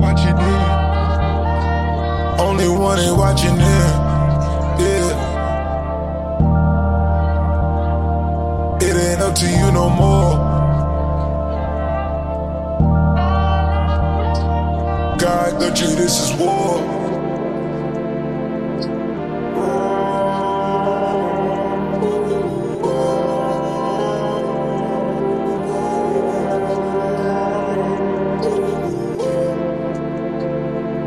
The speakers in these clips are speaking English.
watching it. Only one is watching it. Yeah. It ain't up to you no more. God, the you, this is war.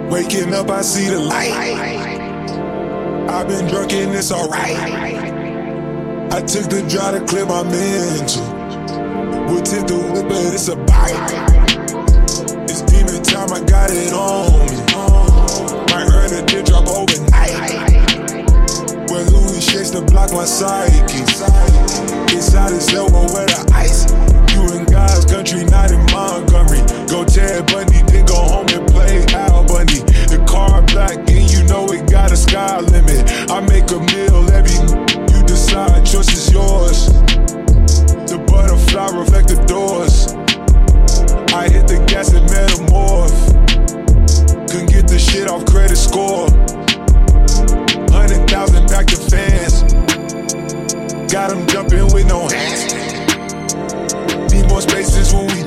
Waking up, I see the light. I've been drunk and it's alright. I took the drive to clear my mental. We'll tip the whip, but it's a bite. It's demon time, I got it on me. Might earn a dip drop overnight. When Louis shakes to block my psyche. Inside his elbow where the ice. You in God's country, not in Montgomery. Go Ted Bundy, Got them jumping with no hands. Need more spaces when we